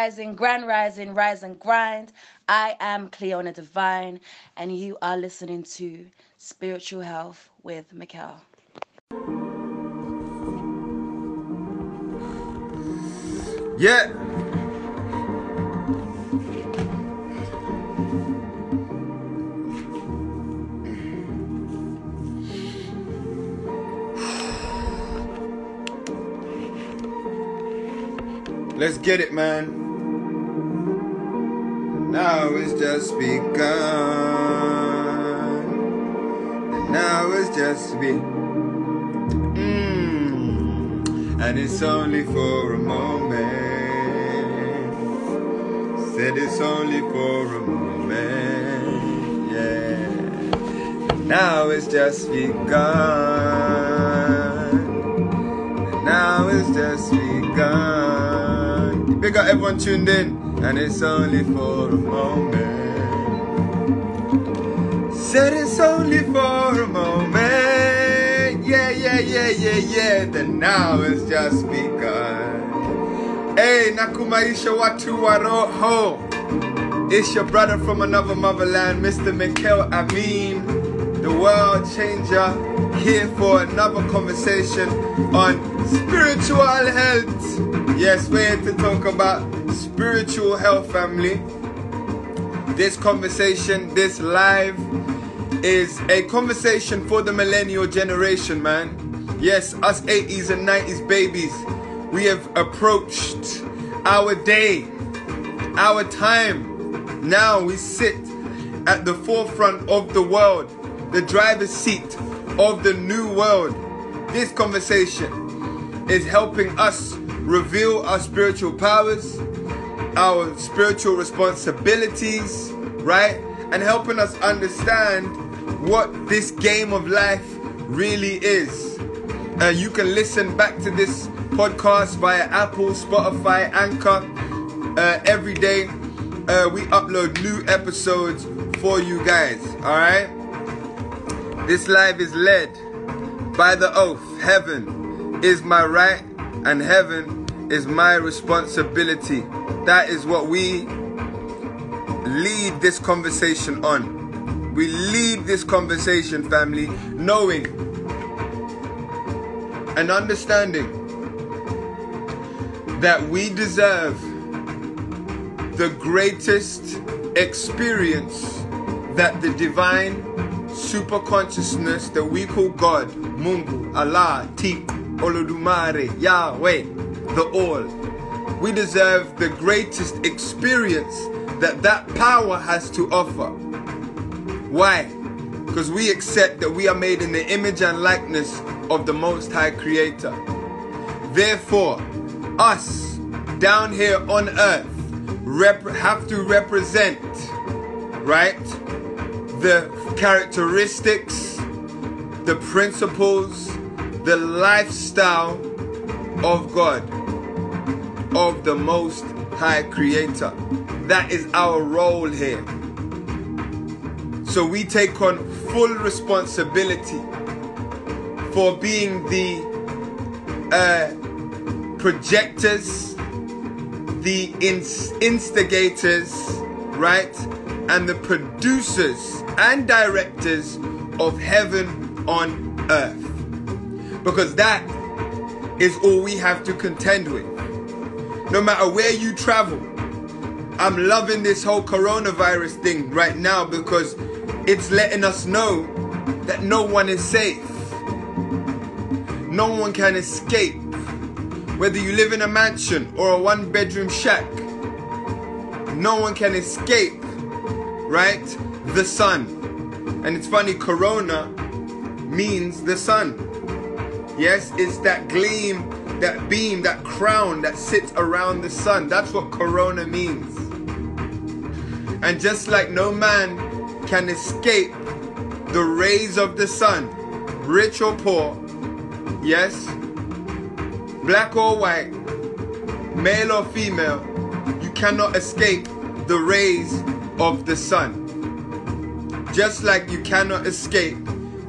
Rising, Grand Rising, Rise and Grind. I am Cleona Divine, and you are listening to Spiritual Health with Mikkel. Yeah. Let's get it, man. Now it's just begun. And now it's just begun. Mm. And it's only for a moment. Said it's only for a moment. Yeah. Now it's just begun. And now it's just begun. Big up everyone tuned in. And it's only for a moment. Said it's only for a moment. Yeah, yeah, yeah, yeah, yeah. The now it's just begun. Hey, nakumaisha watu wa roho. It's your brother from another motherland, Mr. Mikkel Amin, the world changer, here for another conversation on spiritual health. Yes, we're here to talk about spiritual health, family. This conversation, this live, is a conversation for the millennial generation, man. Yes, us 80s and 90s babies, we have approached our day, our time. Now we sit at the forefront of the world, the driver's seat of the new world. This conversation is helping us reveal our spiritual powers, our spiritual responsibilities, right? And helping us understand what this game of life really is. Uh, you can listen back to this podcast via Apple, Spotify, Anchor uh, every day. Uh, we upload new episodes for you guys, all right? This life is led by the oath heaven is my right and heaven is my responsibility. That is what we lead this conversation on. We lead this conversation, family, knowing and understanding that we deserve the greatest experience that the divine super consciousness that we call God, Mungu, Allah, Tik, Olodumare, Yahweh, the All. We deserve the greatest experience that that power has to offer. Why? Because we accept that we are made in the image and likeness of the Most High Creator. Therefore, us down here on earth have to represent, right, the characteristics, the principles, the lifestyle of God, of the Most High Creator. That is our role here. So we take on full responsibility for being the uh, projectors, the ins- instigators, right? And the producers and directors of heaven on earth. Because that is all we have to contend with. No matter where you travel, I'm loving this whole coronavirus thing right now because it's letting us know that no one is safe. No one can escape. Whether you live in a mansion or a one bedroom shack, no one can escape, right? The sun. And it's funny, corona means the sun. Yes, it's that gleam, that beam, that crown that sits around the sun. That's what corona means. And just like no man can escape the rays of the sun, rich or poor, yes, black or white, male or female, you cannot escape the rays of the sun. Just like you cannot escape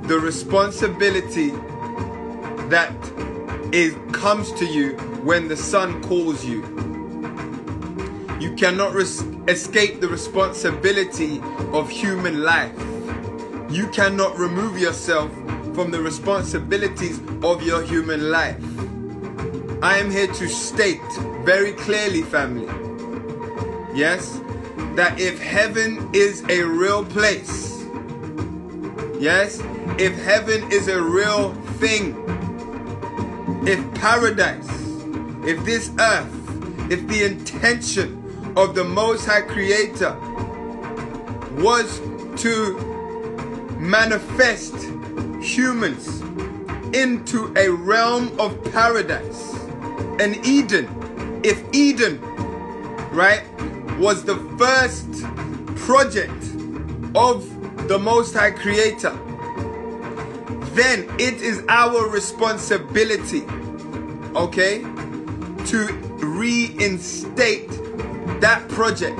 the responsibility that is comes to you when the sun calls you. You cannot res- escape the responsibility of human life. You cannot remove yourself from the responsibilities of your human life. I am here to state very clearly, family, yes, that if heaven is a real place, yes, if heaven is a real thing, if paradise, if this earth, if the intention of the Most High Creator was to manifest humans into a realm of paradise, an Eden, if Eden, right, was the first project of the Most High Creator, then it is our responsibility, okay, to reinstate that project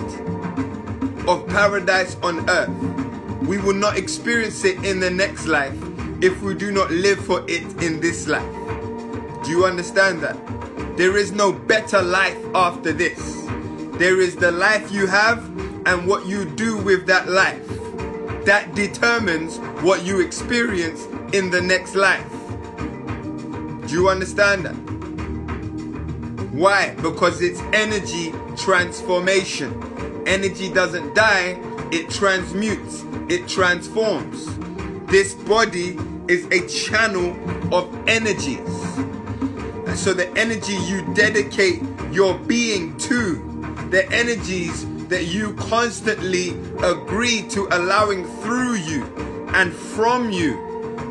of paradise on earth. We will not experience it in the next life if we do not live for it in this life. Do you understand that? There is no better life after this. There is the life you have and what you do with that life. That determines what you experience in the next life. Do you understand that? Why? Because it's energy transformation. Energy doesn't die, it transmutes, it transforms. This body is a channel of energies. And so the energy you dedicate your being to, the energies that you constantly agree to allowing through you and from you,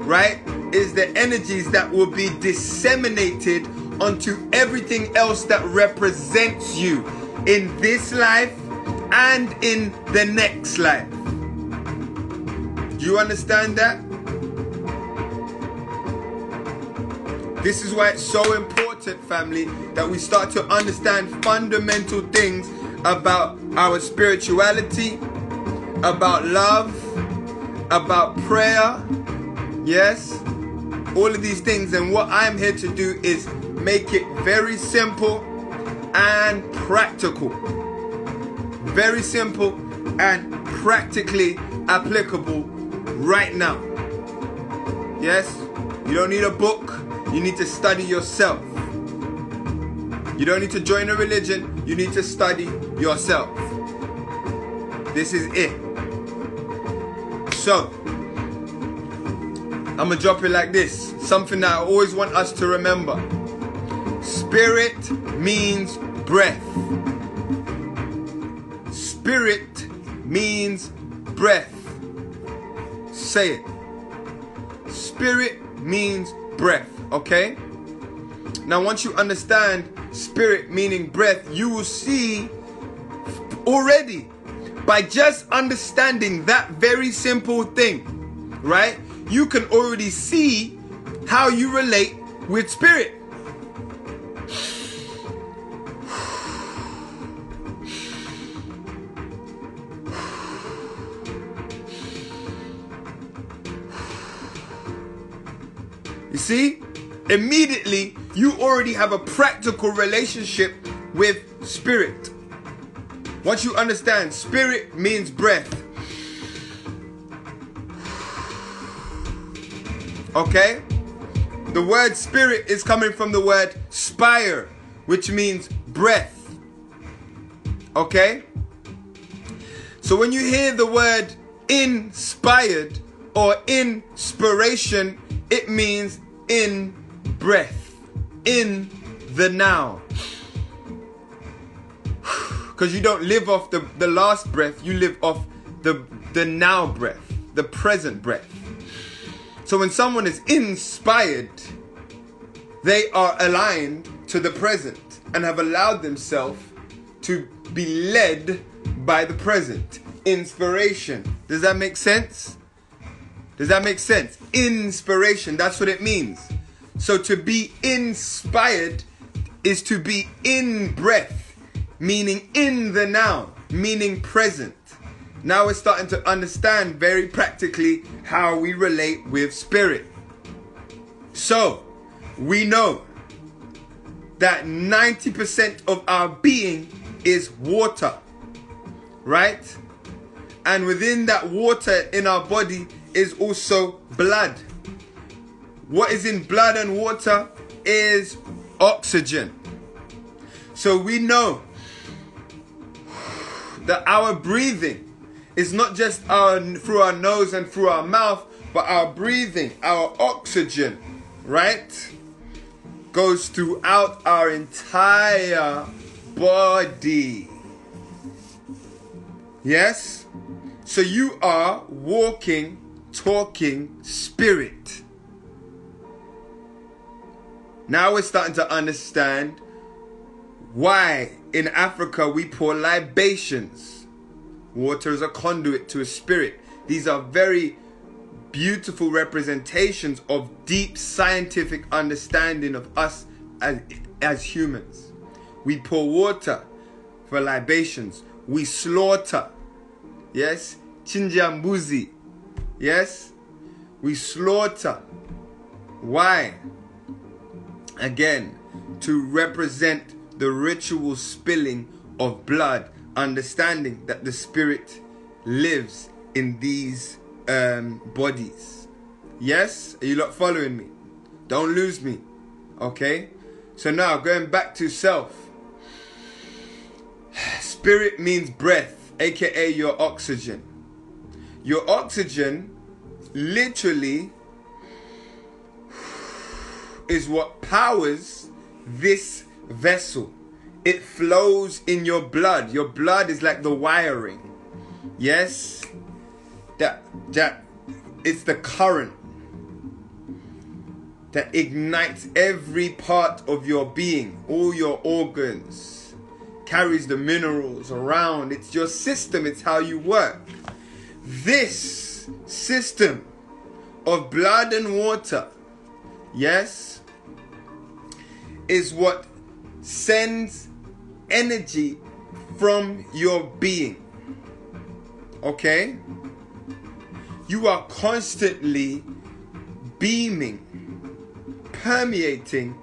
right, is the energies that will be disseminated onto everything else that represents you in this life and in the next life. Do you understand that? This is why it's so important, family, that we start to understand fundamental things about our spirituality, about love, about prayer. Yes, all of these things. And what I'm here to do is make it very simple and practical. Very simple and practically applicable right now. Yes, you don't need a book, you need to study yourself. You don't need to join a religion, you need to study yourself. This is it. So, I'm gonna drop it like this something that I always want us to remember. Spirit means breath. Spirit means breath. Say it. Spirit means breath, okay? Now, once you understand spirit meaning breath, you will see already by just understanding that very simple thing, right? You can already see how you relate with spirit. You see? Immediately, you already have a practical relationship with spirit. Once you understand, spirit means breath. Okay? The word spirit is coming from the word spire, which means breath. Okay? So when you hear the word inspired or inspiration, it means in breath, in the now. Because you don't live off the, the last breath, you live off the, the now breath, the present breath. So when someone is inspired, they are aligned to the present and have allowed themselves to be led by the present. Inspiration. Does that make sense? Does that make sense? Inspiration, that's what it means. So to be inspired is to be in breath, meaning in the now, meaning present. Now we're starting to understand very practically how we relate with spirit. So, we know that 90% of our being is water, right? And within that water in our body is also blood. What is in blood and water is oxygen. So we know that our breathing is not just our through our nose and through our mouth, but our breathing, our oxygen, right? Goes throughout our entire body. Yes? So you are walking, talking spirit. Now we're starting to understand why in Africa we pour libations. Water is a conduit to a spirit. These are very beautiful representations of deep scientific understanding of us as, as humans. We pour water for libations. We slaughter. Yes? Chinjambuzi. Yes? We slaughter. Why? Again, to represent the ritual spilling of blood, understanding that the spirit lives in these um, bodies. Yes? Are you not following me? Don't lose me. Okay? So now going back to self. Spirit means breath, aka your oxygen. Your oxygen literally is what powers this vessel. It flows in your blood. Your blood is like the wiring. Yes? That that it's the current that ignites every part of your being, all your organs, carries the minerals around. It's your system, it's how you work. This system of blood and water, yes, is what sends energy from your being. Okay? You are constantly beaming, permeating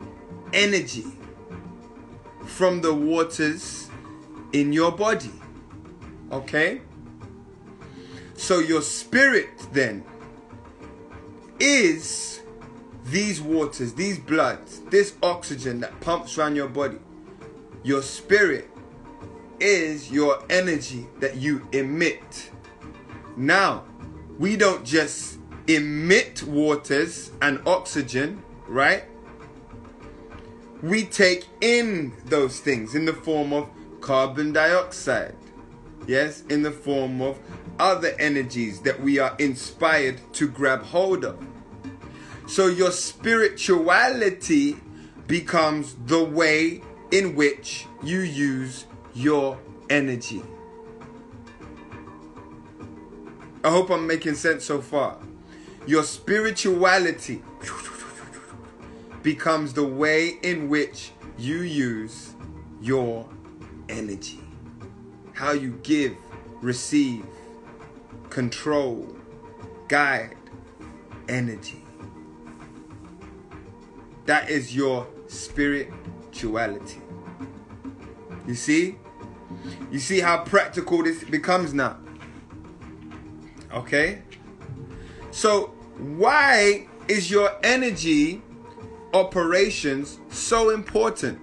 energy from the waters in your body. Okay? So your spirit then is these waters, these bloods, this oxygen that pumps around your body. Your spirit is your energy that you emit. Now, we don't just emit waters and oxygen, right? We take in those things in the form of carbon dioxide. Yes, in the form of other energies that we are inspired to grab hold of. So your spirituality becomes the way in which you use your energy. I hope I'm making sense so far. Your spirituality becomes the way in which you use your energy. How you give, receive, control, guide energy. That is your spirituality. You see? You see how practical this becomes now. Okay? So, why is your energy operations so important?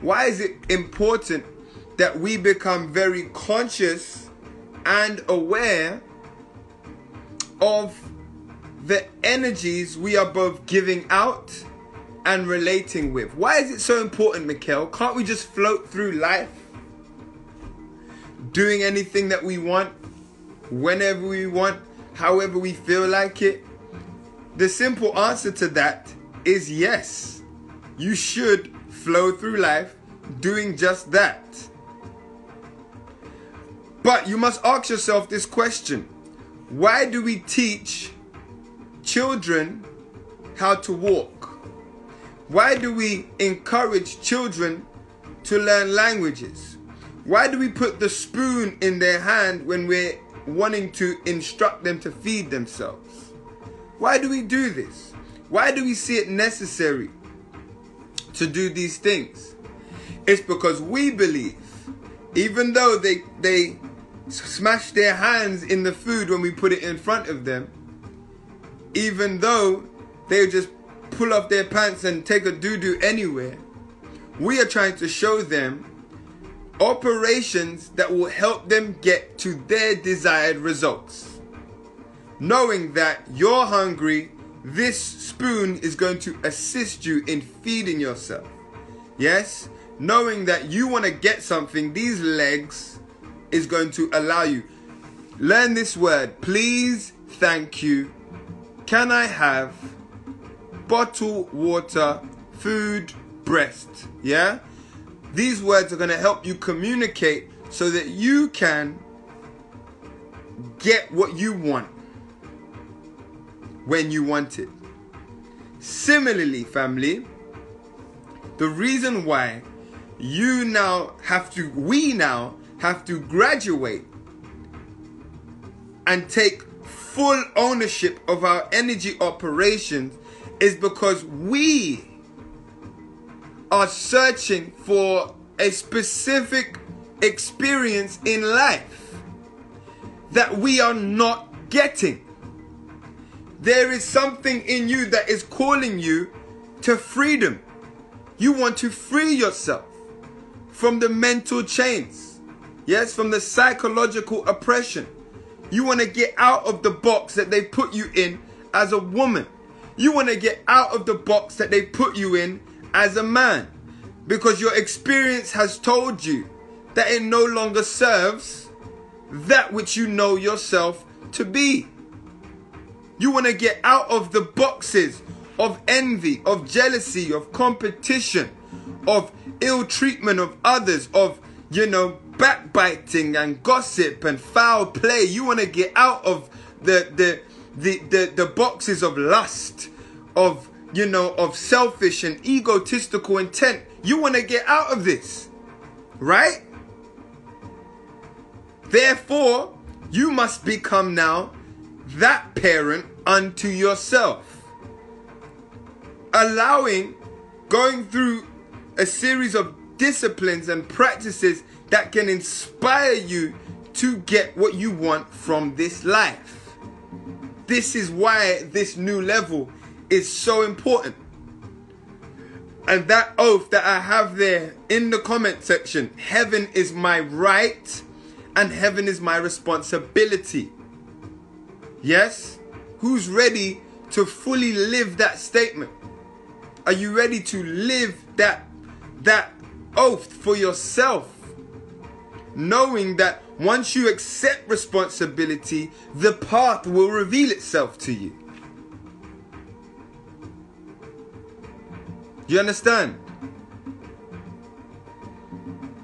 Why is it important that we become very conscious and aware of the energies we are both giving out and relating with? Why is it so important, Mikkel? Can't we just float through life doing anything that we want, whenever we want, however we feel like it? The simple answer to that is yes. You should flow through life doing just that. But you must ask yourself this question Why do we teach children how to walk? Why do we encourage children to learn languages? Why do we put the spoon in their hand when we're wanting to instruct them to feed themselves? Why do we do this? Why do we see it necessary to do these things? It's because we believe, even though they they smash their hands in the food when we put it in front of them, even though they just pull off their pants and take a doo doo anywhere, we are trying to show them operations that will help them get to their desired results. Knowing that you're hungry, this spoon is going to assist you in feeding yourself. Yes? Knowing that you want to get something, these legs is going to allow you. Learn this word. Please, thank you. Can I have bottle water, food, breast? Yeah? These words are going to help you communicate so that you can get what you want when you want it. Similarly, family, the reason why you now have to, we now have to graduate and take full ownership of our energy operations is because we are searching for a specific experience in life that we are not getting. There is something in you that is calling you to freedom. You want to free yourself from the mental chains, yes, from the psychological oppression. You want to get out of the box that they put you in as a woman. You want to get out of the box that they put you in as a man because your experience has told you that it no longer serves that which you know yourself to be. You want to get out of the boxes of envy, of jealousy, of competition, of ill treatment of others, of, you know, backbiting and gossip and foul play. You want to get out of the, the, the, the, the boxes of lust, of you know, of selfish and egotistical intent. You want to get out of this, right? Therefore, you must become now that parent unto yourself. Allowing, going through a series of disciplines and practices that can inspire you to get what you want from this life. This is why this new level is so important. And that oath that I have there in the comment section heaven is my right and heaven is my responsibility. Yes? Who's ready to fully live that statement? Are you ready to live that that oath for yourself? Knowing that once you accept responsibility, the path will reveal itself to you. You understand?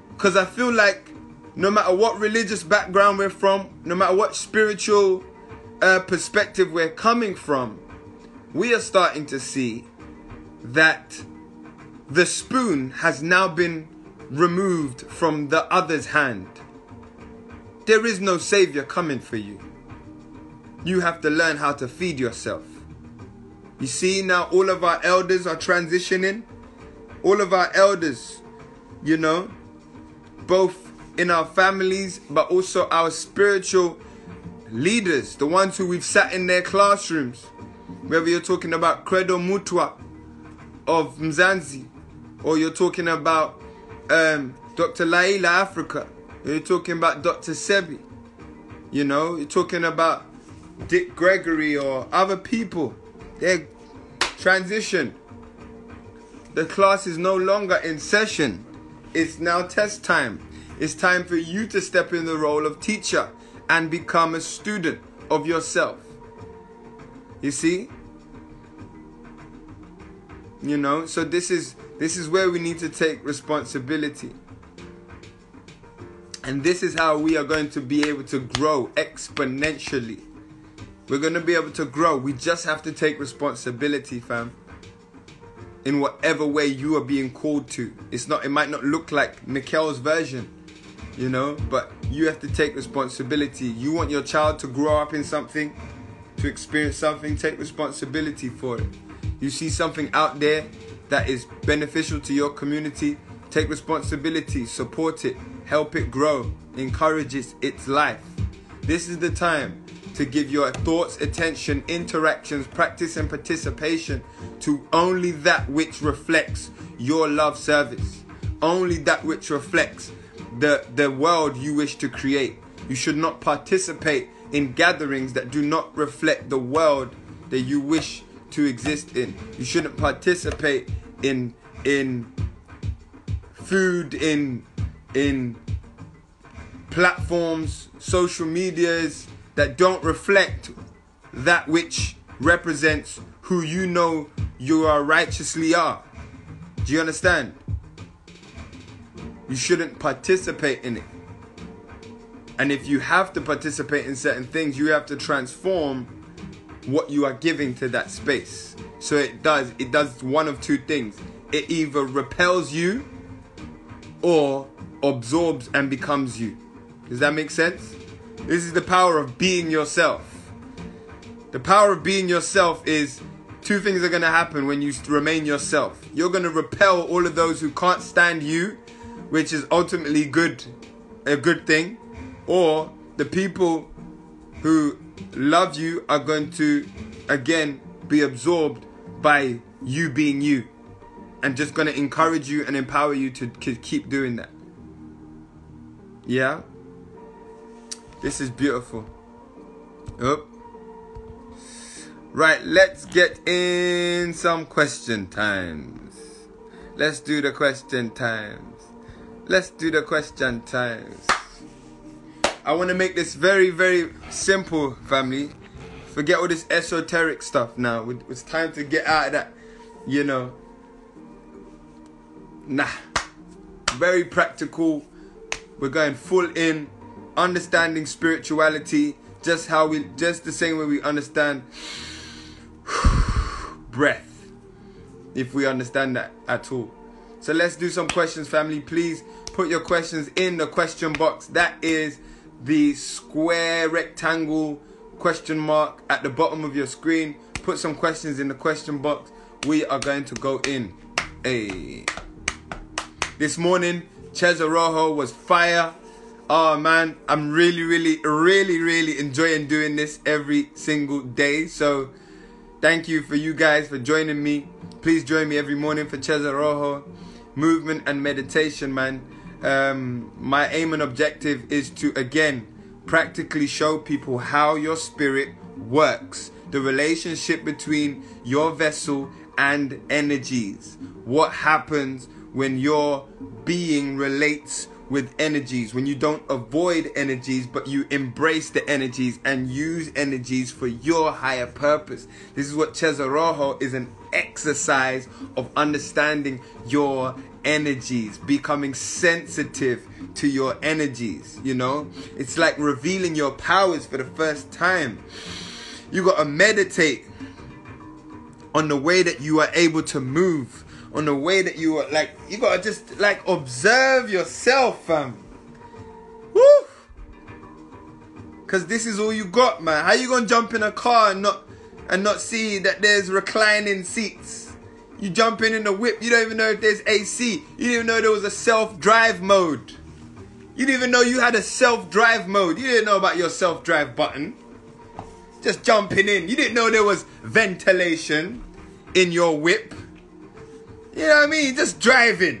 Because I feel like no matter what religious background we're from, no matter what spiritual uh, perspective we're coming from, we are starting to see that the spoon has now been removed from the other's hand. There is no savior coming for you. You have to learn how to feed yourself. You see, now all of our elders are transitioning. All of our elders, you know, both in our families, but also our spiritual leaders, the ones who we've sat in their classrooms. Whether you're talking about Credo Mutwa of Mzansi, or you're talking about um, Dr. Llaila Afrika, you're talking about Dr. Sebi, you know, you're talking about Dick Gregory or other people they transition. The class is no longer in session. It's now test time. It's time for you to step in the role of teacher and become a student of yourself. You see? You know, so this is this is where we need to take responsibility. And this is how we are going to be able to grow exponentially. We're going to be able to grow. We just have to take responsibility, fam. In whatever way you are being called to. It's not it might not look like Mikkel's version, you know, but you have to take responsibility. You want your child to grow up in something, to experience something, take responsibility for it. You see something out there that is beneficial to your community, Take responsibility, support it, help it grow, encourage its, its life. This is the time to give your thoughts, attention, interactions, practice, and participation to only that which reflects your love service, only that which reflects the, the world you wish to create. You should not participate in gatherings that do not reflect the world that you wish to exist in. You shouldn't participate in in food in in platforms, social medias that don't reflect that which represents who you know you are righteously are. Do you understand? You shouldn't participate in it. And if you have to participate in certain things, you have to transform what you are giving to that space. So it does it does one of two things. It either repels you or absorbs and becomes you. Does that make sense? This is the power of being yourself. The power of being yourself is two things are going to happen when you remain yourself. You're going to repel all of those who can't stand you, which is ultimately good a good thing, or the people who love you are going to again be absorbed by you being you and just going to encourage you and empower you to, to keep doing that. Yeah? This is beautiful. Oh. Right, let's get in some question times. Let's do the question times. Let's do the question times. I want to make this very, very simple, family. Forget all this esoteric stuff now. It's time to get out of that, you know. Nah. Very practical. We're going full in, understanding spirituality, just how we, just the same way we understand breath, if we understand that at all. So let's do some questions, family. Please put your questions in the question box. That is the square rectangle question mark at the bottom of your screen. Put some questions in the question box. We are going to go in. Hey. This morning, Cesar Rojo was fire. Oh man, I'm really, really, really, really enjoying doing this every single day. So, thank you for you guys for joining me. Please join me every morning for Cesar Rojo movement and meditation, man um, my aim and objective is to again practically show people how your spirit works, the relationship between your vessel and energies. What happens when your being relates with energies, when you don't avoid energies, but you embrace the energies and use energies for your higher purpose. This is what Cesar Rojo is an exercise of understanding your energies, becoming sensitive to your energies, you know? It's like revealing your powers for the first time. You got to meditate on the way that you are able to move, on the way that you are like you got to just like observe yourself, fam. Woo! Cuz this is all you got, man. How you to jump in a car and not and not see that there's reclining seats? You jump in in the whip, you don't even know if there's AC. You didn't even know there was a self-drive mode. You didn't even know you had a self-drive mode. You didn't know about your self-drive button. Just jumping in. You didn't know there was ventilation in your whip. You know what I mean? Just driving.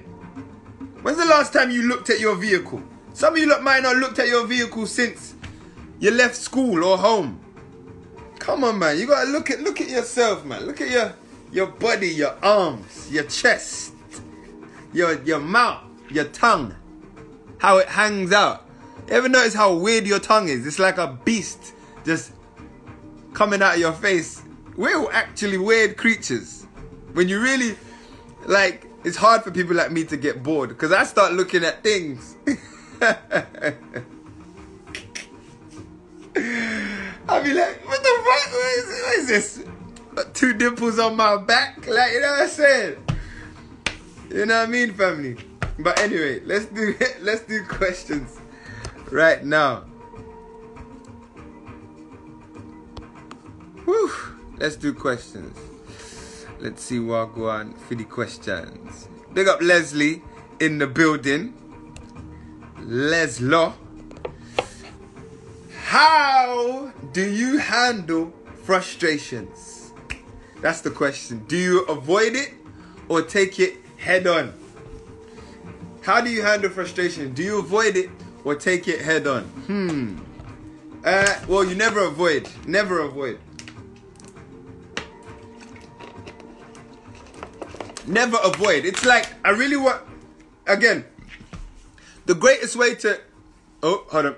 When's the last time you looked at your vehicle? Some of you look might not looked at your vehicle since you left school or home. Come on, man. You gotta look at look at yourself, man. Look at your your body, your arms, your chest, your your mouth, your tongue, how it hangs out. You ever notice how weird your tongue is? It's like a beast just coming out of your face. We're all actually weird creatures. When you really like, it's hard for people like me to get bored because I start looking at things. I'll be like, what the fuck? What is, what is this? two dimples on my back. Like, you know what I'm saying? You know what I mean, family? But anyway, let's do let's do questions right now. Whew. Let's do questions. Let's see what go on for the questions. Big up Leslie in the building. Leslo. How do you handle frustrations? That's the question. Do you avoid it or take it head on? How do you handle frustration? Do you avoid it or take it head on? Hmm. Uh, well, you never avoid. Never avoid. Never avoid. It's like I really want. Again, the greatest way to. Oh, hold on.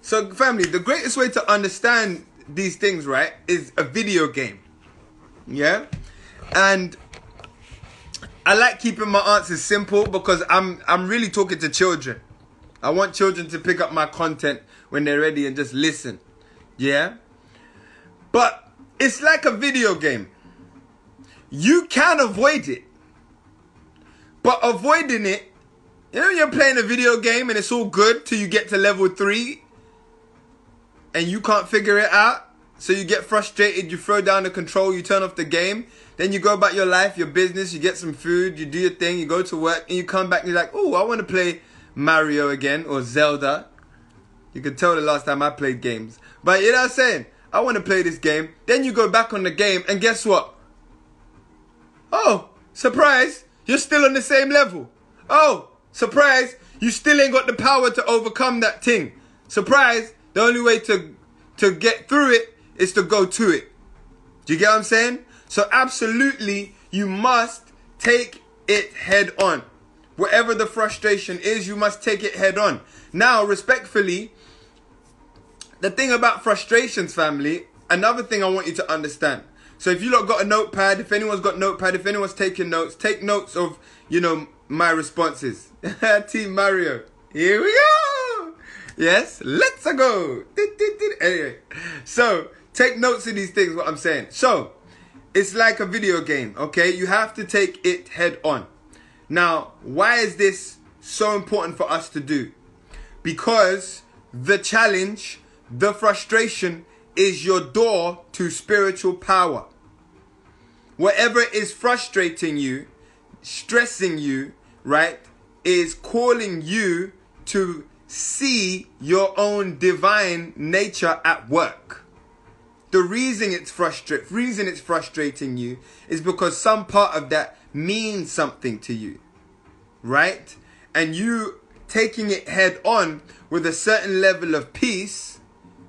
So, family, the greatest way to understand these things, right, is a video game. Yeah? And I like keeping my answers simple because I'm I'm really talking to children. I want children to pick up my content when they're ready and just listen. Yeah? But it's like a video game. You can avoid it. But avoiding it, you know, you're playing a video game and it's all good till you get to level three and you can't figure it out. So you get frustrated, you throw down the control, you turn off the game, then you go about your life, your business, you get some food, you do your thing, you go to work, and you come back and you're like, oh, I want to play Mario again or Zelda. You can tell the last time I played games. But you know what I'm saying? I want to play this game. Then you go back on the game, and guess what? Oh, surprise, you're still on the same level. Oh, surprise, you still ain't got the power to overcome that thing. Surprise, the only way to to get through it is to go to it. Do you get what I'm saying? So absolutely, you must take it head on. Whatever the frustration is, you must take it head on. Now, respectfully, the thing about frustrations, family, another thing I want you to understand. So if you lot got a notepad, if anyone's got notepad, if anyone's taking notes, take notes of, you know, my responses. Team Mario. Here we go. Yes, let's go. Anyway, so take notes of these things, what I'm saying. So, it's like a video game, okay? You have to take it head on. Now, why is this so important for us to do? Because the challenge, the frustration is your door to spiritual power. Whatever is frustrating you, stressing you, right, is calling you to see your own divine nature at work. The reason it's frustrate, reason it's frustrating you is because some part of that means something to you, right? And you taking it head on with a certain level of peace,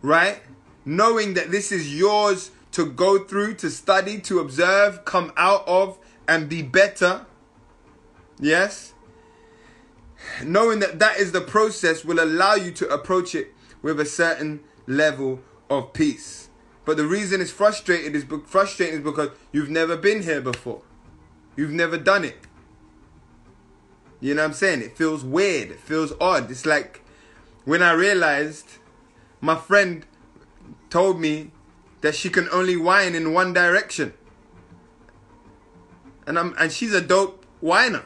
right? Knowing that this is yours to go through, to study, to observe, come out of, and be better. Yes? Knowing that that is the process will allow you to approach it with a certain level of peace. But the reason it's frustrated is frustrating is because you've never been here before. You've never done it. You know what I'm saying? It feels weird. It feels odd. It's like when I realized my friend told me that she can only whine in one direction. And I'm and she's a dope whiner.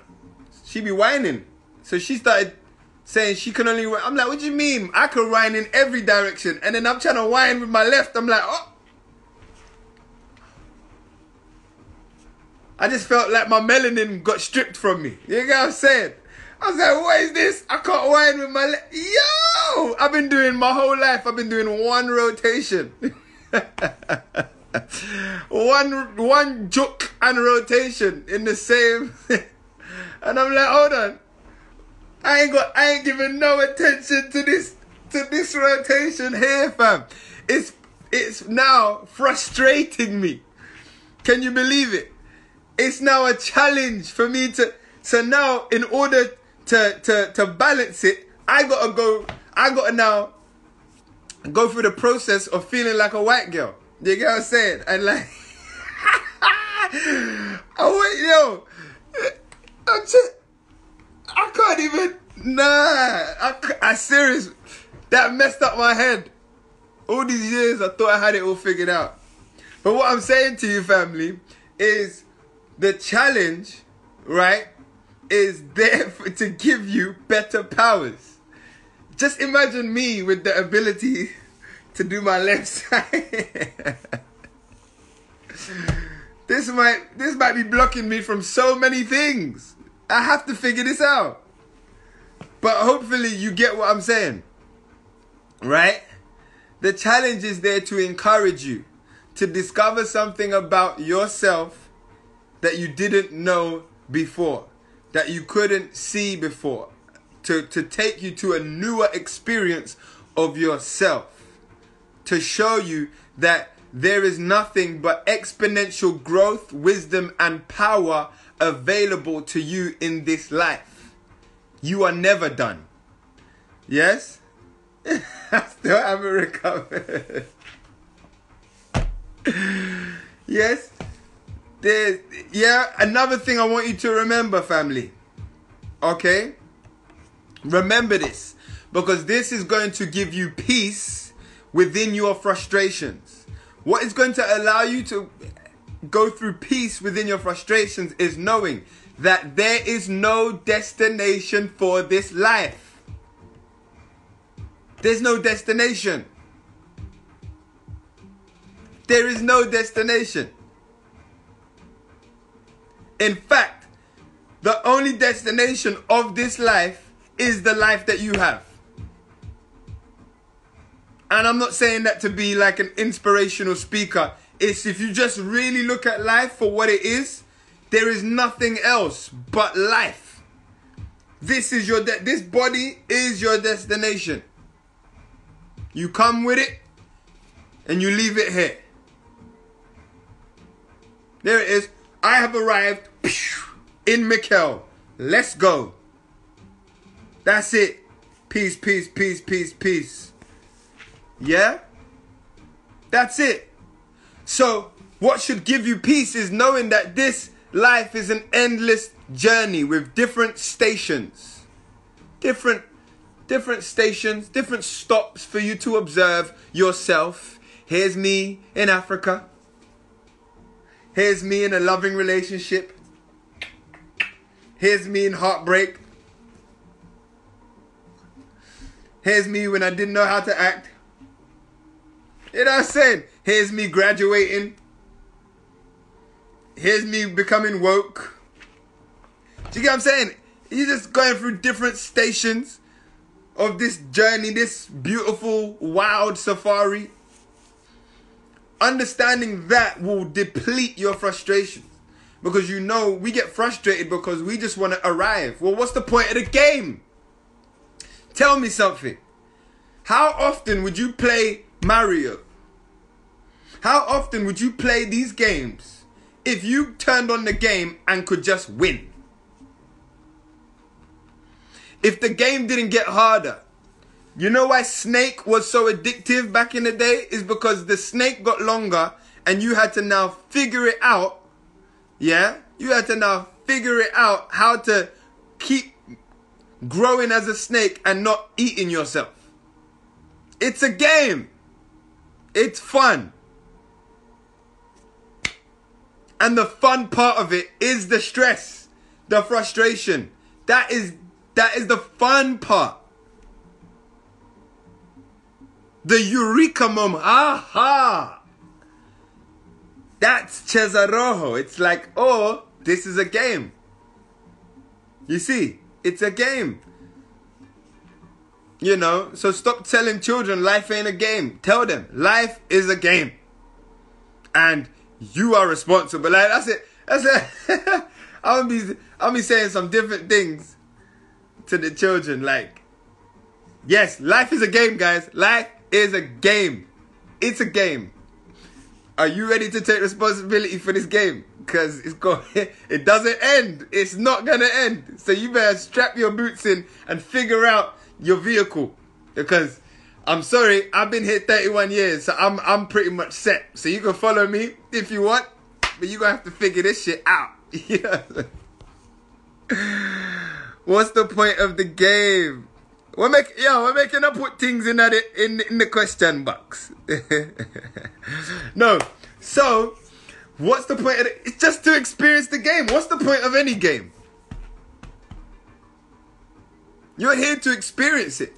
She be whining. So she started saying she can only whine. I'm like, what do you mean? I can whine in every direction. And then I'm trying to whine with my left. I'm like, oh I just felt like my melanin got stripped from me. You get what I'm saying? I was like, what is this? I can't whine with my left. Yo! I've been doing my whole life, I've been doing one rotation. one one juke and rotation in the same and I'm like, hold on. I ain't got I ain't giving no attention to this to this rotation here, fam. It's it's now frustrating me. Can you believe it? It's now a challenge for me to so now in order to to to balance it, I gotta go I gotta now go through the process of feeling like a white girl. You get what I'm saying? And like, oh wait, yo, I'm just, I can't even. Nah, I, I serious. That messed up my head. All these years, I thought I had it all figured out. But what I'm saying to you, family, is the challenge, right, is there for, to give you better powers just imagine me with the ability to do my left side. this might this might be blocking me from so many things. I have to figure this out. But hopefully you get what I'm saying. Right? The challenge is there to encourage you to discover something about yourself that you didn't know before, that you couldn't see before, to, to take you to a newer experience of yourself, to show you that there is nothing but exponential growth, wisdom, and power available to you in this life. You are never done. Yes? I still haven't recovered. yes? There's, yeah, another thing I want you to remember, family. Okay? Remember this. Because this is going to give you peace within your frustrations. What is going to allow you to go through peace within your frustrations is knowing that there is no destination for this life. There's no destination. There is no destination. In fact, the only destination of this life is the life that you have. And I'm not saying that to be like an inspirational speaker. It's if you just really look at life for what it is, there is nothing else but life. This is your de- this body is your destination. You come with it and you leave it here. There it is. I have arrived in Mikkel. Let's go. That's it. Peace, peace, peace, peace, peace. Yeah? That's it. So, what should give you peace is knowing that this life is an endless journey with different stations. Different different stations, different stops for you to observe yourself. Here's me in Africa. Here's me in a loving relationship. Here's me in heartbreak. Here's me when I didn't know how to act. You know what I'm saying? Here's me graduating. Here's me becoming woke. Do you get what I'm saying? He's just going through different stations of this journey, this beautiful, wild safari. Understanding that will deplete your frustration Because you know we get frustrated because we just want to arrive. Well, what's the point of the game? Tell me something. How often would you play Mario? How often would you play these games if you turned on the game and could just win? If the game didn't get harder, you know why Snake was so addictive back in the day? Is because the snake got longer and you had to now figure it out. Yeah? You had to now figure it out how to keep growing as a snake and not eating yourself. It's a game. It's fun. And the fun part of it is the stress, the frustration. That is that is the fun part. The eureka moment. Aha! That's Cesarojo. It's like, oh, this is a game. You see, it's a game. You know, so stop telling children life ain't a game. Tell them life is a game. And you are responsible. Like that's it. That's it. I'll be I'll be saying some different things to the children. Like, yes, life is a game, guys. Life is a game. It's a game. Are you ready to take responsibility for this game? Because it's going it doesn't end. It's not gonna end. So you better strap your boots in and figure out your vehicle. Because I'm sorry, I've been here 31 years, so I'm I'm pretty much set. So you can follow me if you want, but you're gonna have to figure this shit out. yeah. What's the point of the game? We're make yeah, we're making up put things in the in in the question box. no. So, what's the point? It's just to experience the game. What's the point of any game? You're here to experience it.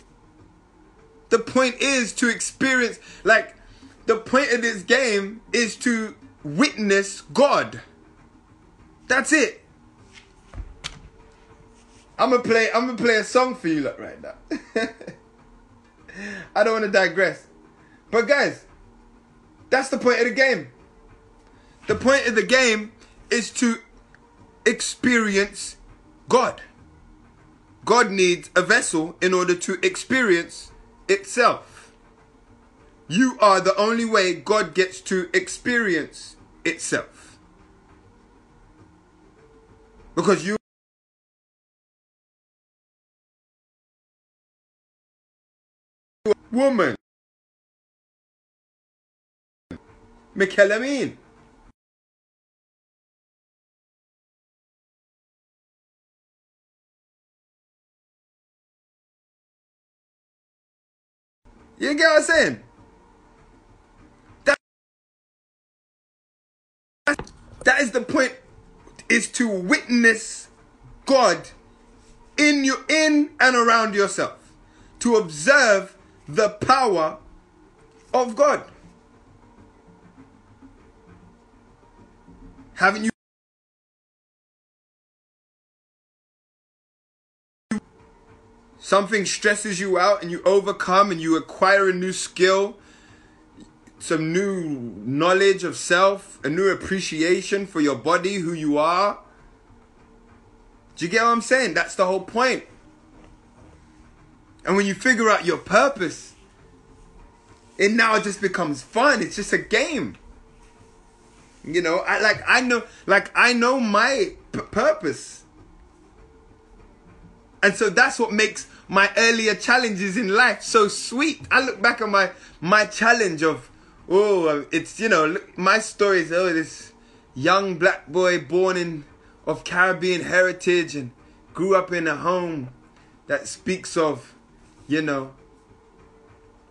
The point is to experience like the point of this game is to witness God. That's it. I'm gonna play. I'm gonna play a song for you look, right now. I don't want to digress, but guys, that's the point of the game. The point of the game is to experience God. God needs a vessel in order to experience itself. You are the only way God gets to experience itself. Because you woman مكلمين You get what I'm saying? That, that is the point, is to witness God in you in and around yourself. To observe the power of God. Haven't you something stresses you out and you overcome and you acquire a new skill, some new knowledge of self, a new appreciation for your body, who you are. Do you get what I'm saying? That's the whole point. And when you figure out your purpose, it now just becomes fun. It's just a game. You know, I like I know like I know my p- purpose. And so that's what makes my earlier challenges in life so sweet. I look back on my my challenge of oh, it's you know, look, my story is oh this young black boy born in of Caribbean heritage and grew up in a home that speaks of, you know,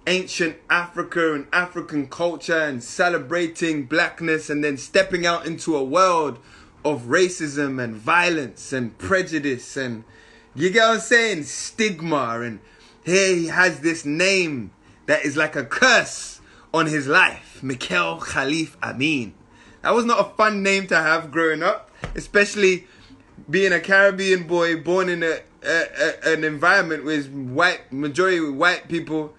ancient Africa and African culture and celebrating blackness and then stepping out into a world of racism and violence and prejudice and you get what I'm saying? Stigma and here he has this name that is like a curse on his life. Mikel Khalif Amin. That was not a fun name to have growing up, especially being a Caribbean boy born in a, a, a an environment with white majority white people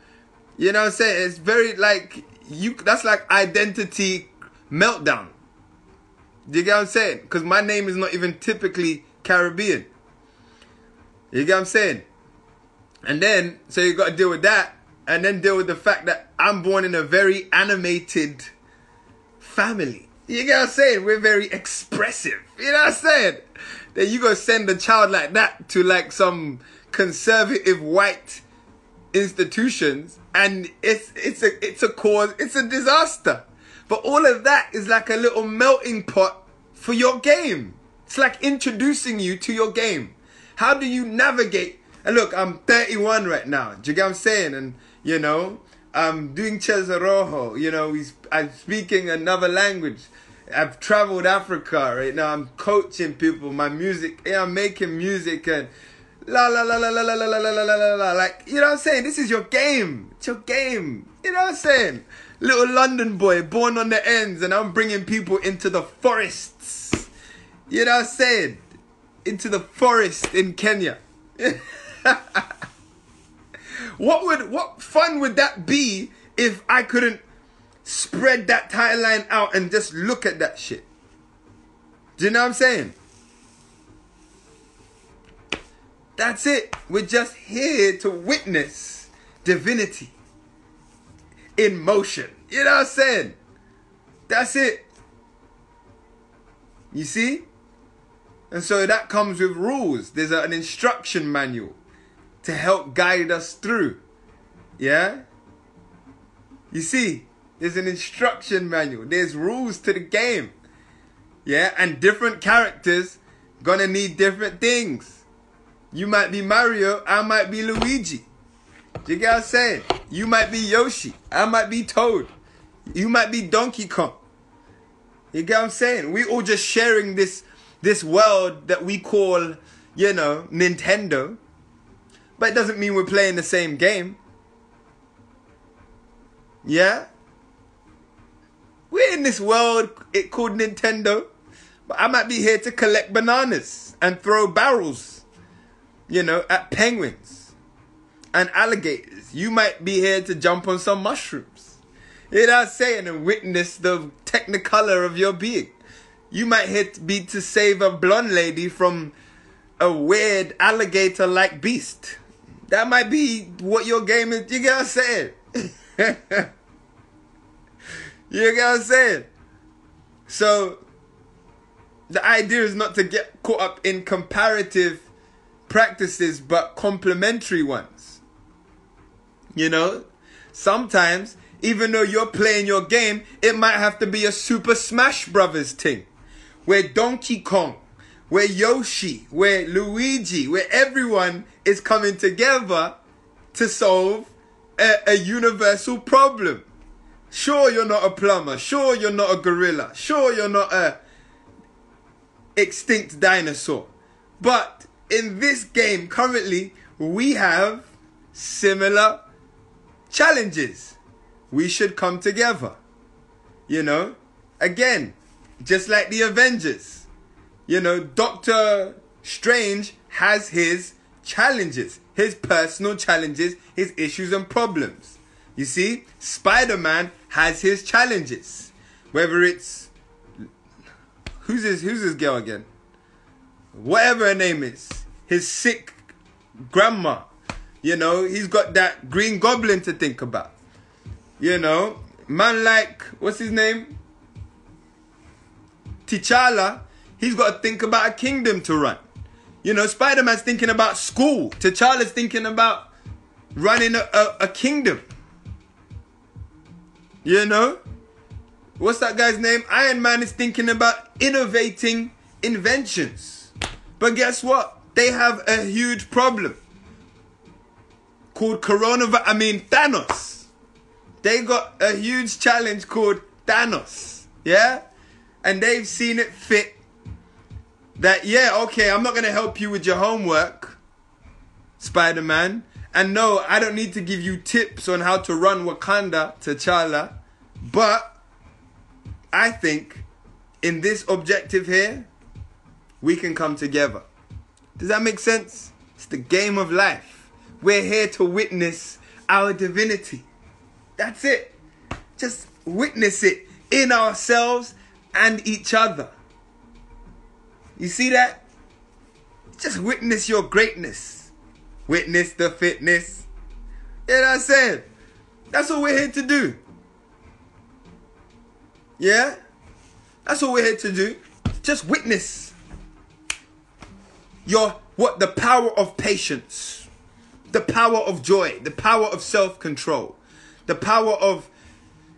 you know what I'm saying? It's very like you. That's like identity meltdown. You get what I'm saying? Because my name is not even typically Caribbean. You get what I'm saying? And then, so you got to deal with that, and then deal with the fact that I'm born in a very animated family. You get what I'm saying? We're very expressive. You know what I'm saying? Then you go send a child like that to like some conservative white institutions and it's it's a it's a cause it's a disaster. But all of that is like a little melting pot for your game. It's like introducing you to your game. How do you navigate? And look i'm 31 right now. Do you get what i'm saying? And you know i'm doing Cesarojo, you know i'm speaking another language i've traveled africa right now i'm coaching people my music yeah, i'm making music and La la la la la la la la la la la la like you know what I'm saying? This is your game. It's your game. You know what I'm saying? Little London boy born on the ends and I'm bringing people into the forests. You know what I'm saying? Into the forest in Kenya. what would what fun would that be if I couldn't spread that timeline out and just look at that shit? Do you know what I'm saying? That's it. We're just here to witness divinity in motion. You know what I'm saying? That's it. You see? And so that comes with rules. There's an instruction manual to help guide us through. Yeah? You see? There's an instruction manual. There's rules to the game. Yeah? And different characters gonna need different things. You might be Mario, I might be Luigi. You get what I'm saying? You might be Yoshi, I might be Toad. You might be Donkey Kong. You get what I'm saying? We all just sharing this this world that we call, you know, Nintendo. But it doesn't mean we're playing the same game. Yeah? We're in this world it called Nintendo, but I might be here to collect bananas and throw barrels, you know, at penguins and alligators. You might be here to jump on some mushrooms. You know what I'm saying? And witness the technicolor of your being. You might hit be to save a blonde lady from a weird alligator like beast. That might be what your game is. You get what I'm saying? you get what I'm saying? So the idea is not to get caught up in comparative practices but complementary ones. You know? Sometimes, even though you're playing your game, it might have to be a Super Smash Brothers thing. Where Donkey Kong, where Yoshi, where Luigi, where everyone is coming together to solve a, a universal problem. Sure, you're not a plumber. Sure, you're not a gorilla. Sure, you're not a extinct dinosaur. But in this game, currently, we have similar challenges. We should come together. You know, again, just like the Avengers. You know, Doctor Strange has his challenges, his personal challenges, his issues and problems. You see, Spider Man has his challenges. Whether it's who's his who's his girl again? Whatever her name is, his sick grandma. You know, he's got that Green Goblin to think about. You know, man like what's his name? T'Challa. He's got to think about a kingdom to run. You know, Spider Man's thinking about school. T'Challa's thinking about running a, a, a kingdom. You know? What's that guy's name? Iron Man is thinking about innovating inventions. But guess what? They have a huge problem called coronavirus. I mean, Thanos. They got a huge challenge called Thanos. Yeah? And they've seen it fit that, yeah, okay, I'm not going to help you with your homework, Spider Man. And no, I don't need to give you tips on how to run Wakanda, T'Challa. But I think in this objective here, we can come together. Does that make sense? It's the game of life. We're here to witness our divinity. That's it. Just witness it in ourselves and each other. You see that? Just witness your greatness. Witness the fitness. You know what I'm saying? That's what we're here to do. Yeah? That's what we're here to do. Just witness your what the power of patience, the power of joy, the power of self-control, the power of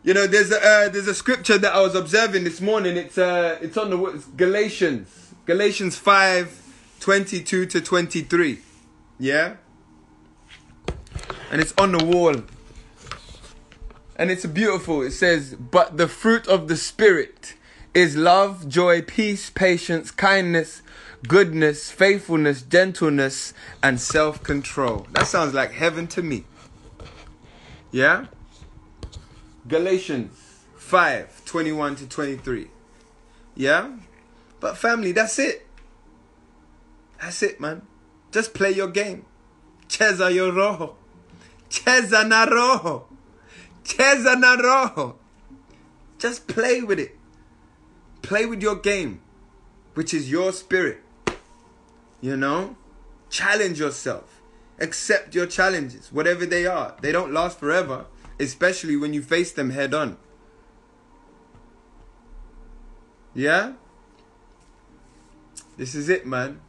you know, there's a uh, there's a scripture that I was observing this morning. It's uh it's on the Galatians Galatians 5 22 to 23. Yeah? And it's on the wall. And it's beautiful. It says, But the fruit of the Spirit is love, joy, peace, patience, kindness, goodness, faithfulness, gentleness, and self control. That sounds like heaven to me. Yeah? Galatians 5 21 to 23. Yeah? But family, that's it. That's it, man. Just play your game. Cheza yo roho. Cheza na roho. Cheza na roho. Just play with it. Play with your game, which is your spirit. You know? Challenge yourself. Accept your challenges, whatever they are. They don't last forever, especially when you face them head on. Yeah? This is it, man.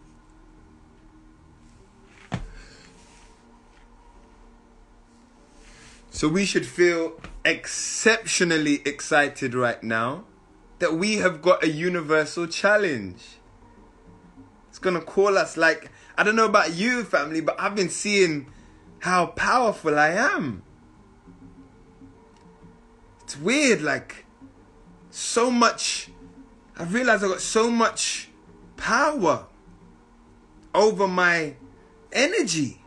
So we should feel exceptionally excited right now that we have got a universal challenge. It's gonna call us like, I don't know about you, family, but I've been seeing how powerful I am. It's weird, like, so much. I've realized I've got so much power over my energy.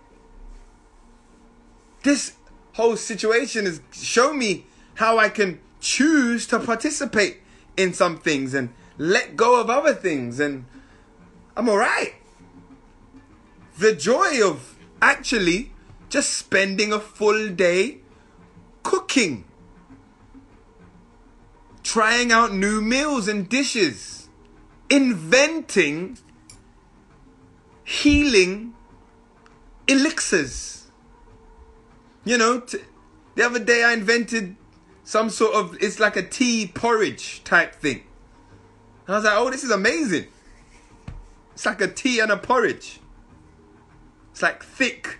This whole situation is show me how I can choose to participate in some things and let go of other things, and I'm alright. The joy of actually just spending a full day cooking, trying out new meals and dishes, inventing healing elixirs. You know, t- the other day I invented some sort of, it's like a tea porridge type thing. And I was like, oh, this is amazing. It's like a tea and a porridge. It's like thick,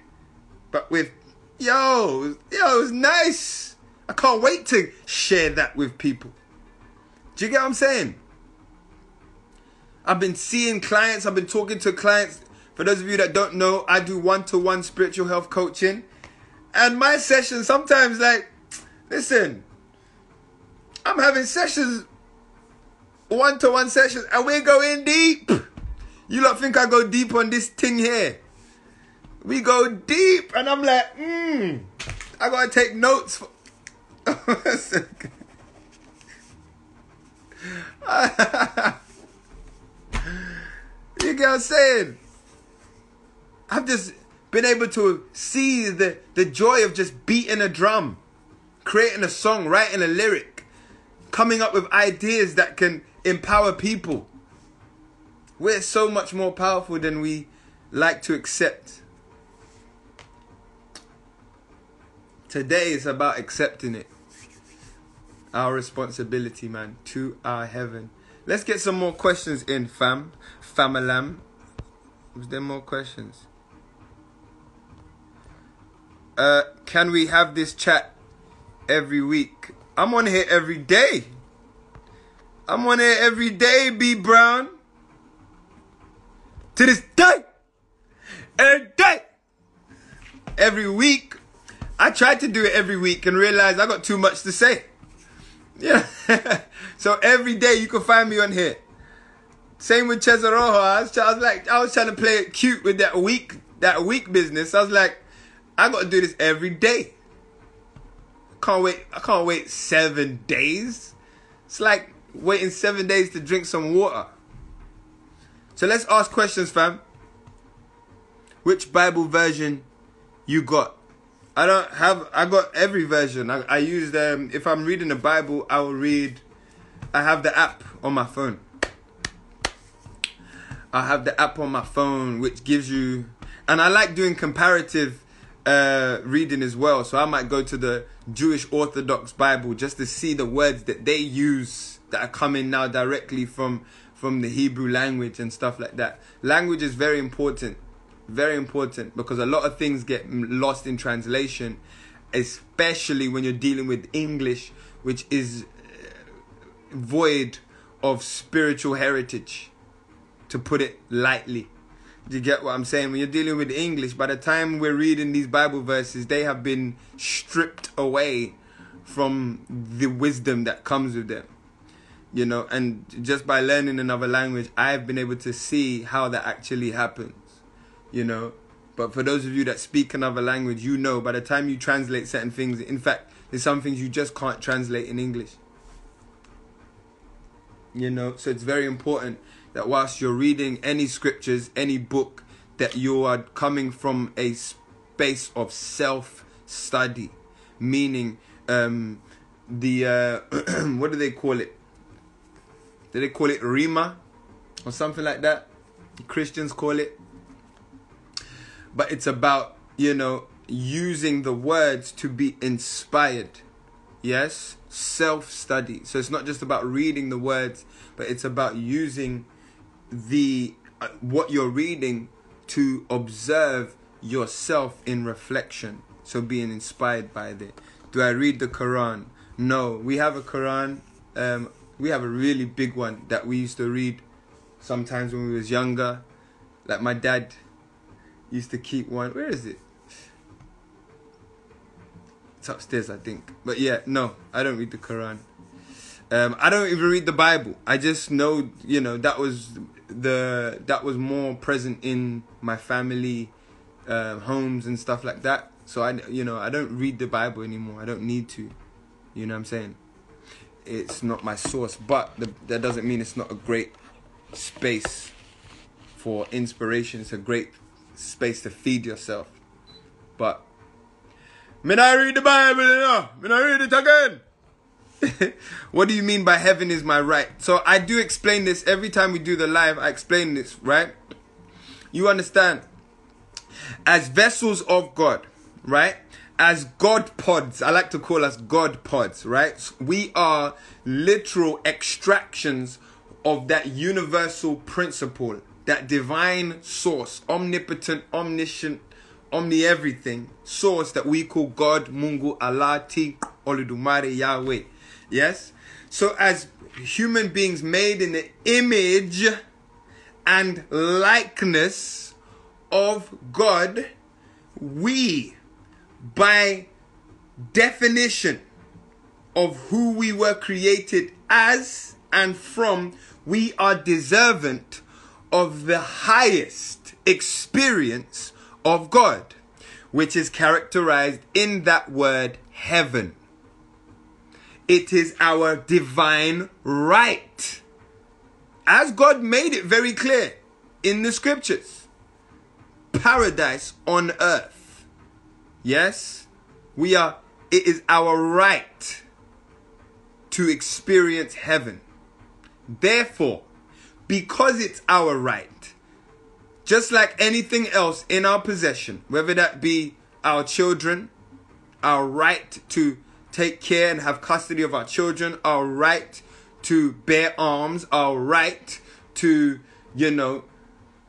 but with, yo, yo, it's nice. I can't wait to share that with people. Do you get what I'm saying? I've been seeing clients, I've been talking to clients. For those of you that don't know, I do one to one spiritual health coaching. And my sessions sometimes, like, listen, I'm having sessions, one to one sessions, and we're going deep. You lot think I go deep on this thing here? We go deep, and I'm like, hmm, I gotta take notes. For... you get what I'm saying? I've just been able to see the, the joy of just beating a drum, creating a song, writing a lyric, coming up with ideas that can empower people. We're so much more powerful than we like to accept. Today is about accepting it. Our responsibility, man, to our heaven. Let's get some more questions in, fam. Famalam. Was there more questions? Uh, can we have this chat every week? I'm on here every day. I'm on here every day, B Brown. To this day. Every day. Every week. I tried to do it every week and realized I got too much to say. Yeah. so every day you can find me on here. Same with Cesarojo. I was, I was like, I was trying to play it cute with that week, that week business. I was like, I got to do this every day. I Can't wait. I can't wait seven days. It's like waiting seven days to drink some water. So let's ask questions, fam. Which Bible version you got? I don't have. I got every version. I, I use them. If I'm reading the Bible, I will read. I have the app on my phone. I have the app on my phone, which gives you, and I like doing comparative uh, reading as well. So I might go to the Jewish Orthodox Bible just to see the words that they use that are coming now directly from from the Hebrew language and stuff like that. Language is very important, very important because a lot of things get lost in translation, especially when you're dealing with English, which is uh, void of spiritual heritage, to put it lightly. You get what I'm saying? When you're dealing with English, by the time we're reading these Bible verses, they have been stripped away from the wisdom that comes with them. You know, and just by learning another language, I've been able to see how that actually happens. You know, but for those of you that speak another language, you know by the time you translate certain things, in fact, there's some things you just can't translate in English. You know, so it's very important that whilst you're reading any scriptures, any book, that you are coming from a space of self study, meaning um, the uh, what do they call it? Do they call it Rhema or something like that? Christians call it. But it's about, you know, using the words to be inspired. Yes? Self study. So it's not just about reading the words, but it's about using the uh, what you're reading to observe yourself in reflection. So being inspired by it. Do I read the Quran? No. We have a Quran. Um, we have a really big one that we used to read sometimes when we was younger. Like my dad used to keep one. Where is it? It's upstairs, I think. But yeah, no, I don't read the Quran. Um, I don't even read the Bible. I just know, you know, that was the that was more present in my family uh, homes and stuff like that. So I, you know, I don't read the Bible anymore. I don't need to. You know what I'm saying? it's not my source, but the, that doesn't mean it's not a great space for inspiration. It's a great space to feed yourself. But me I read the Bible, you not read it again. what do you mean by heaven is my right? So I do explain this every time we do the live. I explain this, right? You understand? As vessels of God, right? As God pods, I like to call us God pods, right? We are literal extractions of that universal principle, that divine source, omnipotent, omniscient, omni everything source that we call God, Mungu, Allah, Ti, Olodumare, Yahweh. Yes? So as human beings made in the image and likeness of God, we, by definition of who we were created as and from, we are deserving of the highest experience of God, which is characterized in that word heaven. It is our divine right. As God made it very clear in the scriptures paradise on earth. Yes, we are, it is our right to experience heaven. Therefore, because it's our right, just like anything else in our possession, whether that be our children, our right to take care and have custody of our children, our right to bear arms, our right to, you know,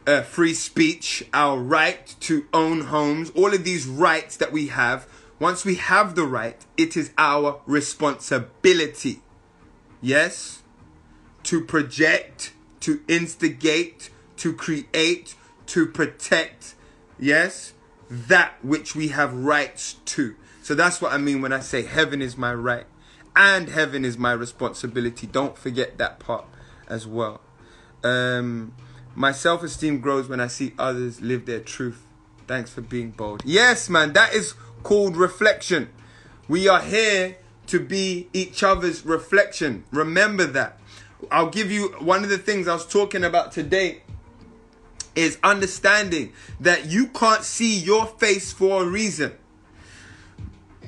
uh, free speech, our right to own homes, all of these rights that we have, once we have the right, it is our responsibility, yes, to project, to instigate, to create, to protect, yes, that which we have rights to. So that's what I mean when I say heaven is my right and heaven is my responsibility. Don't forget that part as well. Um, my self esteem grows when I see others live their truth. Thanks for being bold. Yes, man, that is called reflection. We are here to be each other's reflection. Remember that. I'll give you one of the things I was talking about today is understanding that you can't see your face for a reason.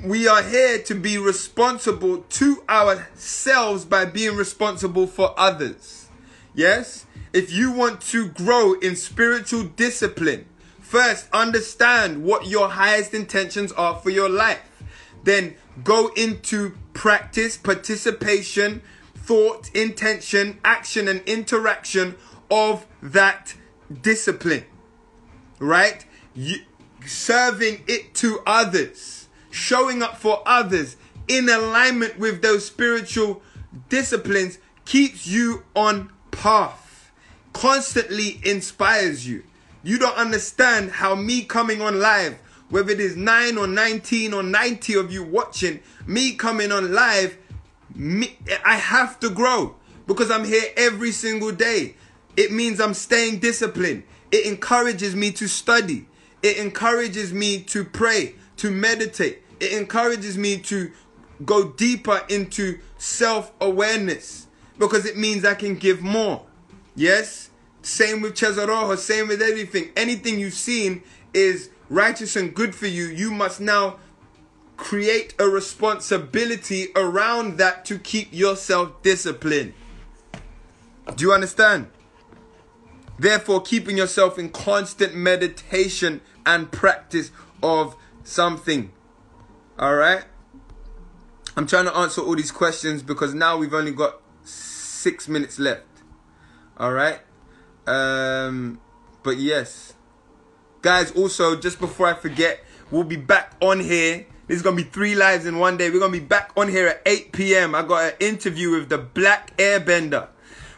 We are here to be responsible to ourselves by being responsible for others. Yes? If you want to grow in spiritual discipline, first understand what your highest intentions are for your life. Then go into practice, participation, thought, intention, action, and interaction of that discipline. Right? You, serving it to others, showing up for others in alignment with those spiritual disciplines keeps you on path, constantly inspires you. You don't understand how me coming on live, whether it is 9 or 19 or 90 of you watching, me coming on live, me, I have to grow because I'm here every single day. It means I'm staying disciplined. It encourages me to study. It encourages me to pray, to meditate. It encourages me to go deeper into self awareness because it means I can give more. Yes? Same with Cesarrojo, same with everything. Anything you've seen is righteous and good for you. You must now create a responsibility around that to keep yourself disciplined. Do you understand? Therefore, keeping yourself in constant meditation and practice of something. All right? I'm trying to answer all these questions because now we've only got six minutes left. All right? Um, but yes. Guys, also, just before I forget, we'll be back on here. This is going to be three lives in one day. We're going to be back on here at 8 p.m. I got an interview with the Black Airbender.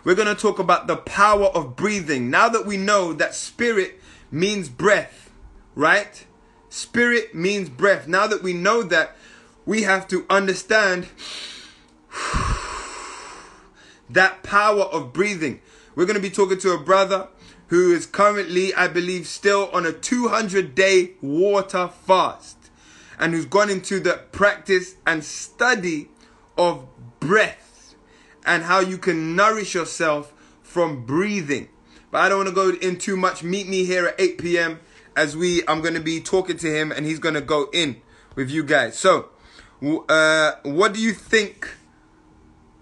We're going to talk about the power of breathing. Now that we know that spirit means breath, right? Spirit means breath. Now that we know that, we have to understand that power of breathing. We're going to be talking to a brother who is currently, I believe, still on a 200 day water fast and who's gone into the practice and study of breath and how you can nourish yourself from breathing. But I don't want to go in too much. Meet me here at 8 p.m. as we I'm going to be talking to him and he's going to go in with you guys. So, uh, what do you think?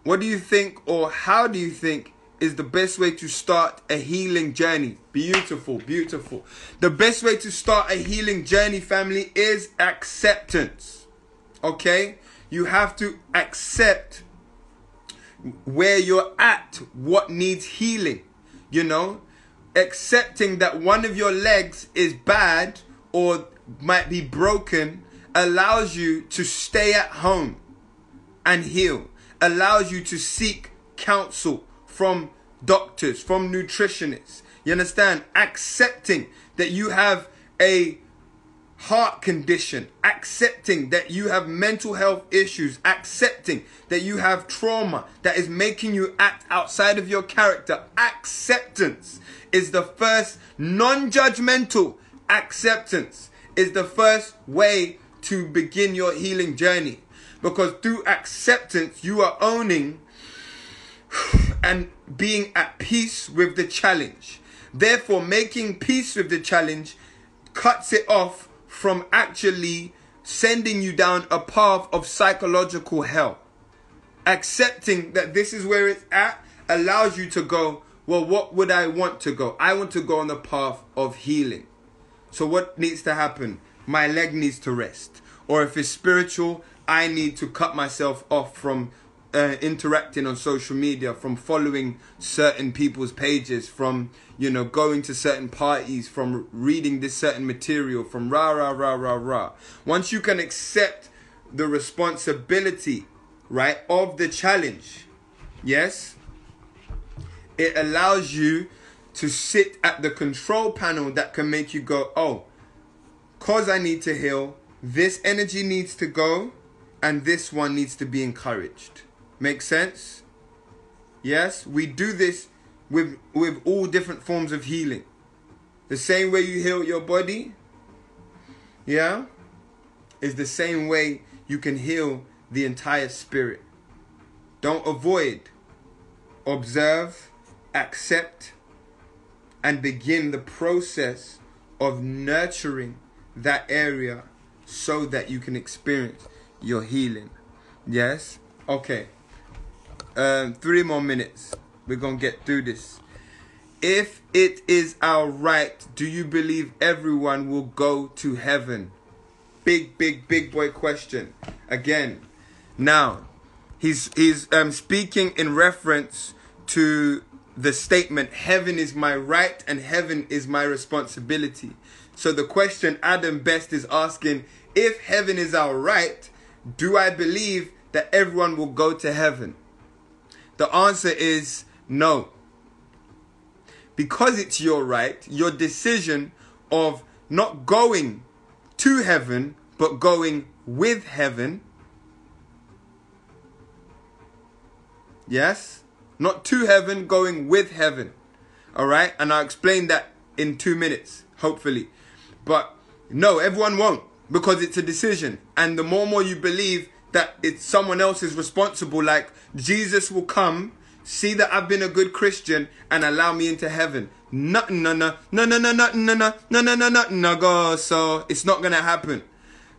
What do you think, or how do you think is the best way to start a healing journey? Beautiful, beautiful. The best way to start a healing journey, family, is acceptance. Okay? You have to accept where you're at, what needs healing. You know, accepting that one of your legs is bad or might be broken allows you to stay at home and heal, allows you to seek counsel from doctors, from nutritionists. You understand? Accepting that you have a heart condition, accepting that you have mental health issues, accepting that you have trauma that is making you act outside of your character. Acceptance is the first non judgmental acceptance, is the first way to begin your healing journey. Because through acceptance, you are owning and being at peace with the challenge. Therefore, making peace with the challenge cuts it off from actually sending you down a path of psychological hell. Accepting that this is where it's at allows you to go, well, what would I want to go? I want to go on the path of healing. So, what needs to happen? My leg needs to rest. Or if it's spiritual, I need to cut myself off from uh, interacting on social media, from following certain people's pages, from you know going to certain parties, from reading this certain material, from rah rah rah rah rah. Once you can accept the responsibility, right, of the challenge, yes, it allows you to sit at the control panel that can make you go, oh, cause I need to heal, this energy needs to go, and this one needs to be encouraged. Make sense? Yes, we do this with with all different forms of healing. The same way you heal your body, yeah, is the same way you can heal the entire spirit. Don't avoid, observe, accept, and begin the process of nurturing that area so that you can experience your healing. Yes? Okay. Um, three more minutes. We're to get through this. If it is our right, do you believe everyone will go to heaven? Big, big, big boy question. Again, now, he's, he's um, speaking in reference to the statement, Heaven is my right and heaven is my responsibility. So the question Adam Best is asking, if heaven is our right, do I believe that everyone will go to heaven? The answer is no. Because it's your right, your decision of not going to heaven, but going with heaven. Yes? Not to heaven, going with heaven. All right? And I'll explain that in two minutes, hopefully. But no, everyone won't because it's a decision. And the more and more you believe that it's someone else is responsible, like Jesus will come, see that I've been a good Christian, and allow me into heaven. Nothing, no, no, no, no, no, no, no, no, no, no, no, no, go. So it's not gonna happen,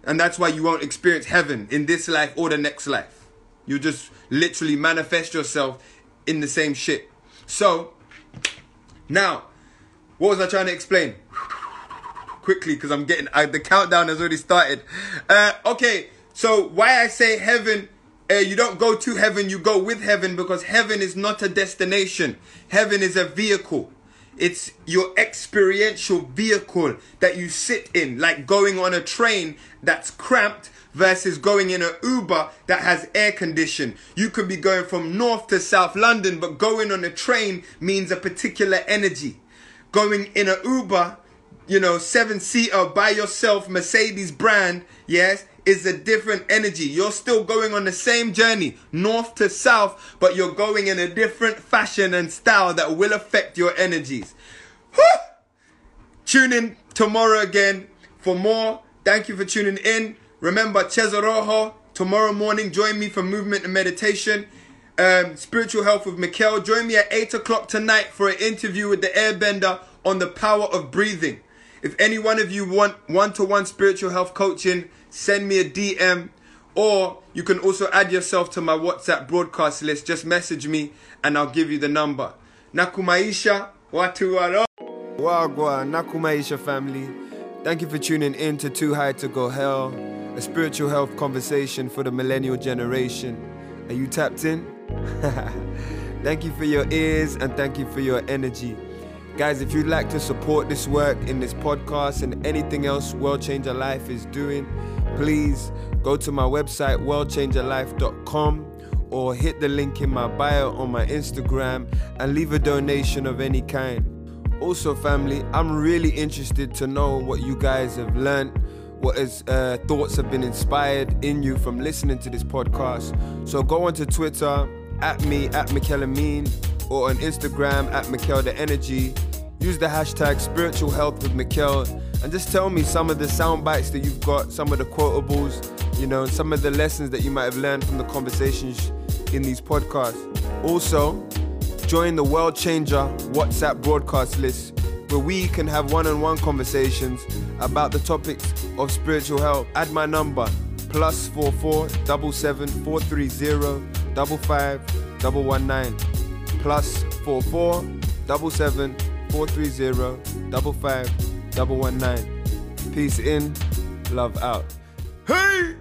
and that's why you won't experience heaven in this life or the next life. You just literally manifest yourself in the same shit. So now, what was I trying to explain? Quickly, because I'm getting uh, the countdown has already started. Uh, okay, so why I say heaven uh, you don't go to heaven, you go with heaven because heaven is not a destination. Heaven is a vehicle. It's your experiential vehicle that you sit in, like going on a train that's cramped versus going in an Uber that has air condition. You could be going from north to south London, but going on a train means a particular energy. Going in an Uber, you know, seven seater by yourself, Mercedes brand, yes, is a different energy. You're still going on the same journey, north to south, but you're going in a different fashion and style that will affect your energies. Whew! Tune in tomorrow again for more. Thank you for tuning in. Remember, Cesar Rojo, tomorrow morning, join me for movement and meditation. um, Spiritual Health with Mikkel. Join me at 8 o'clock tonight for an interview with the airbender on the power of breathing. If any one of you want one to one spiritual health coaching, send me a DM or you can also add yourself to my WhatsApp broadcast list. Just message me and I'll give you the number. Nakumaisha, watu waro. Wagwa, Nakumaisha family. Thank you for tuning in to Too High to Go Hell, a spiritual health conversation for the millennial generation. Are you tapped in? thank you for your ears and thank you for your energy. Guys, if you'd like to support this work in this podcast and anything else World Changer Life is doing, please go to my website, worldchangerlife.com, or hit the link in my bio on my Instagram and leave a donation of any kind. Also, family, I'm really interested to know what you guys have learned, what is, uh, thoughts have been inspired in you from listening to this podcast. So go onto Twitter at me at McKellamine or on Instagram at Mikkel the Energy. Use the hashtag spiritual health with Mikkel and just tell me some of the sound bites that you've got, some of the quotables, you know, some of the lessons that you might have learned from the conversations in these podcasts. Also, join the World Changer WhatsApp broadcast list where we can have one on one conversations about the topics of spiritual health. Add my number plus four four double seven four three zero double five double one nine plus four four double seven four three zero double five double one nine. Peace in, love out. Hey!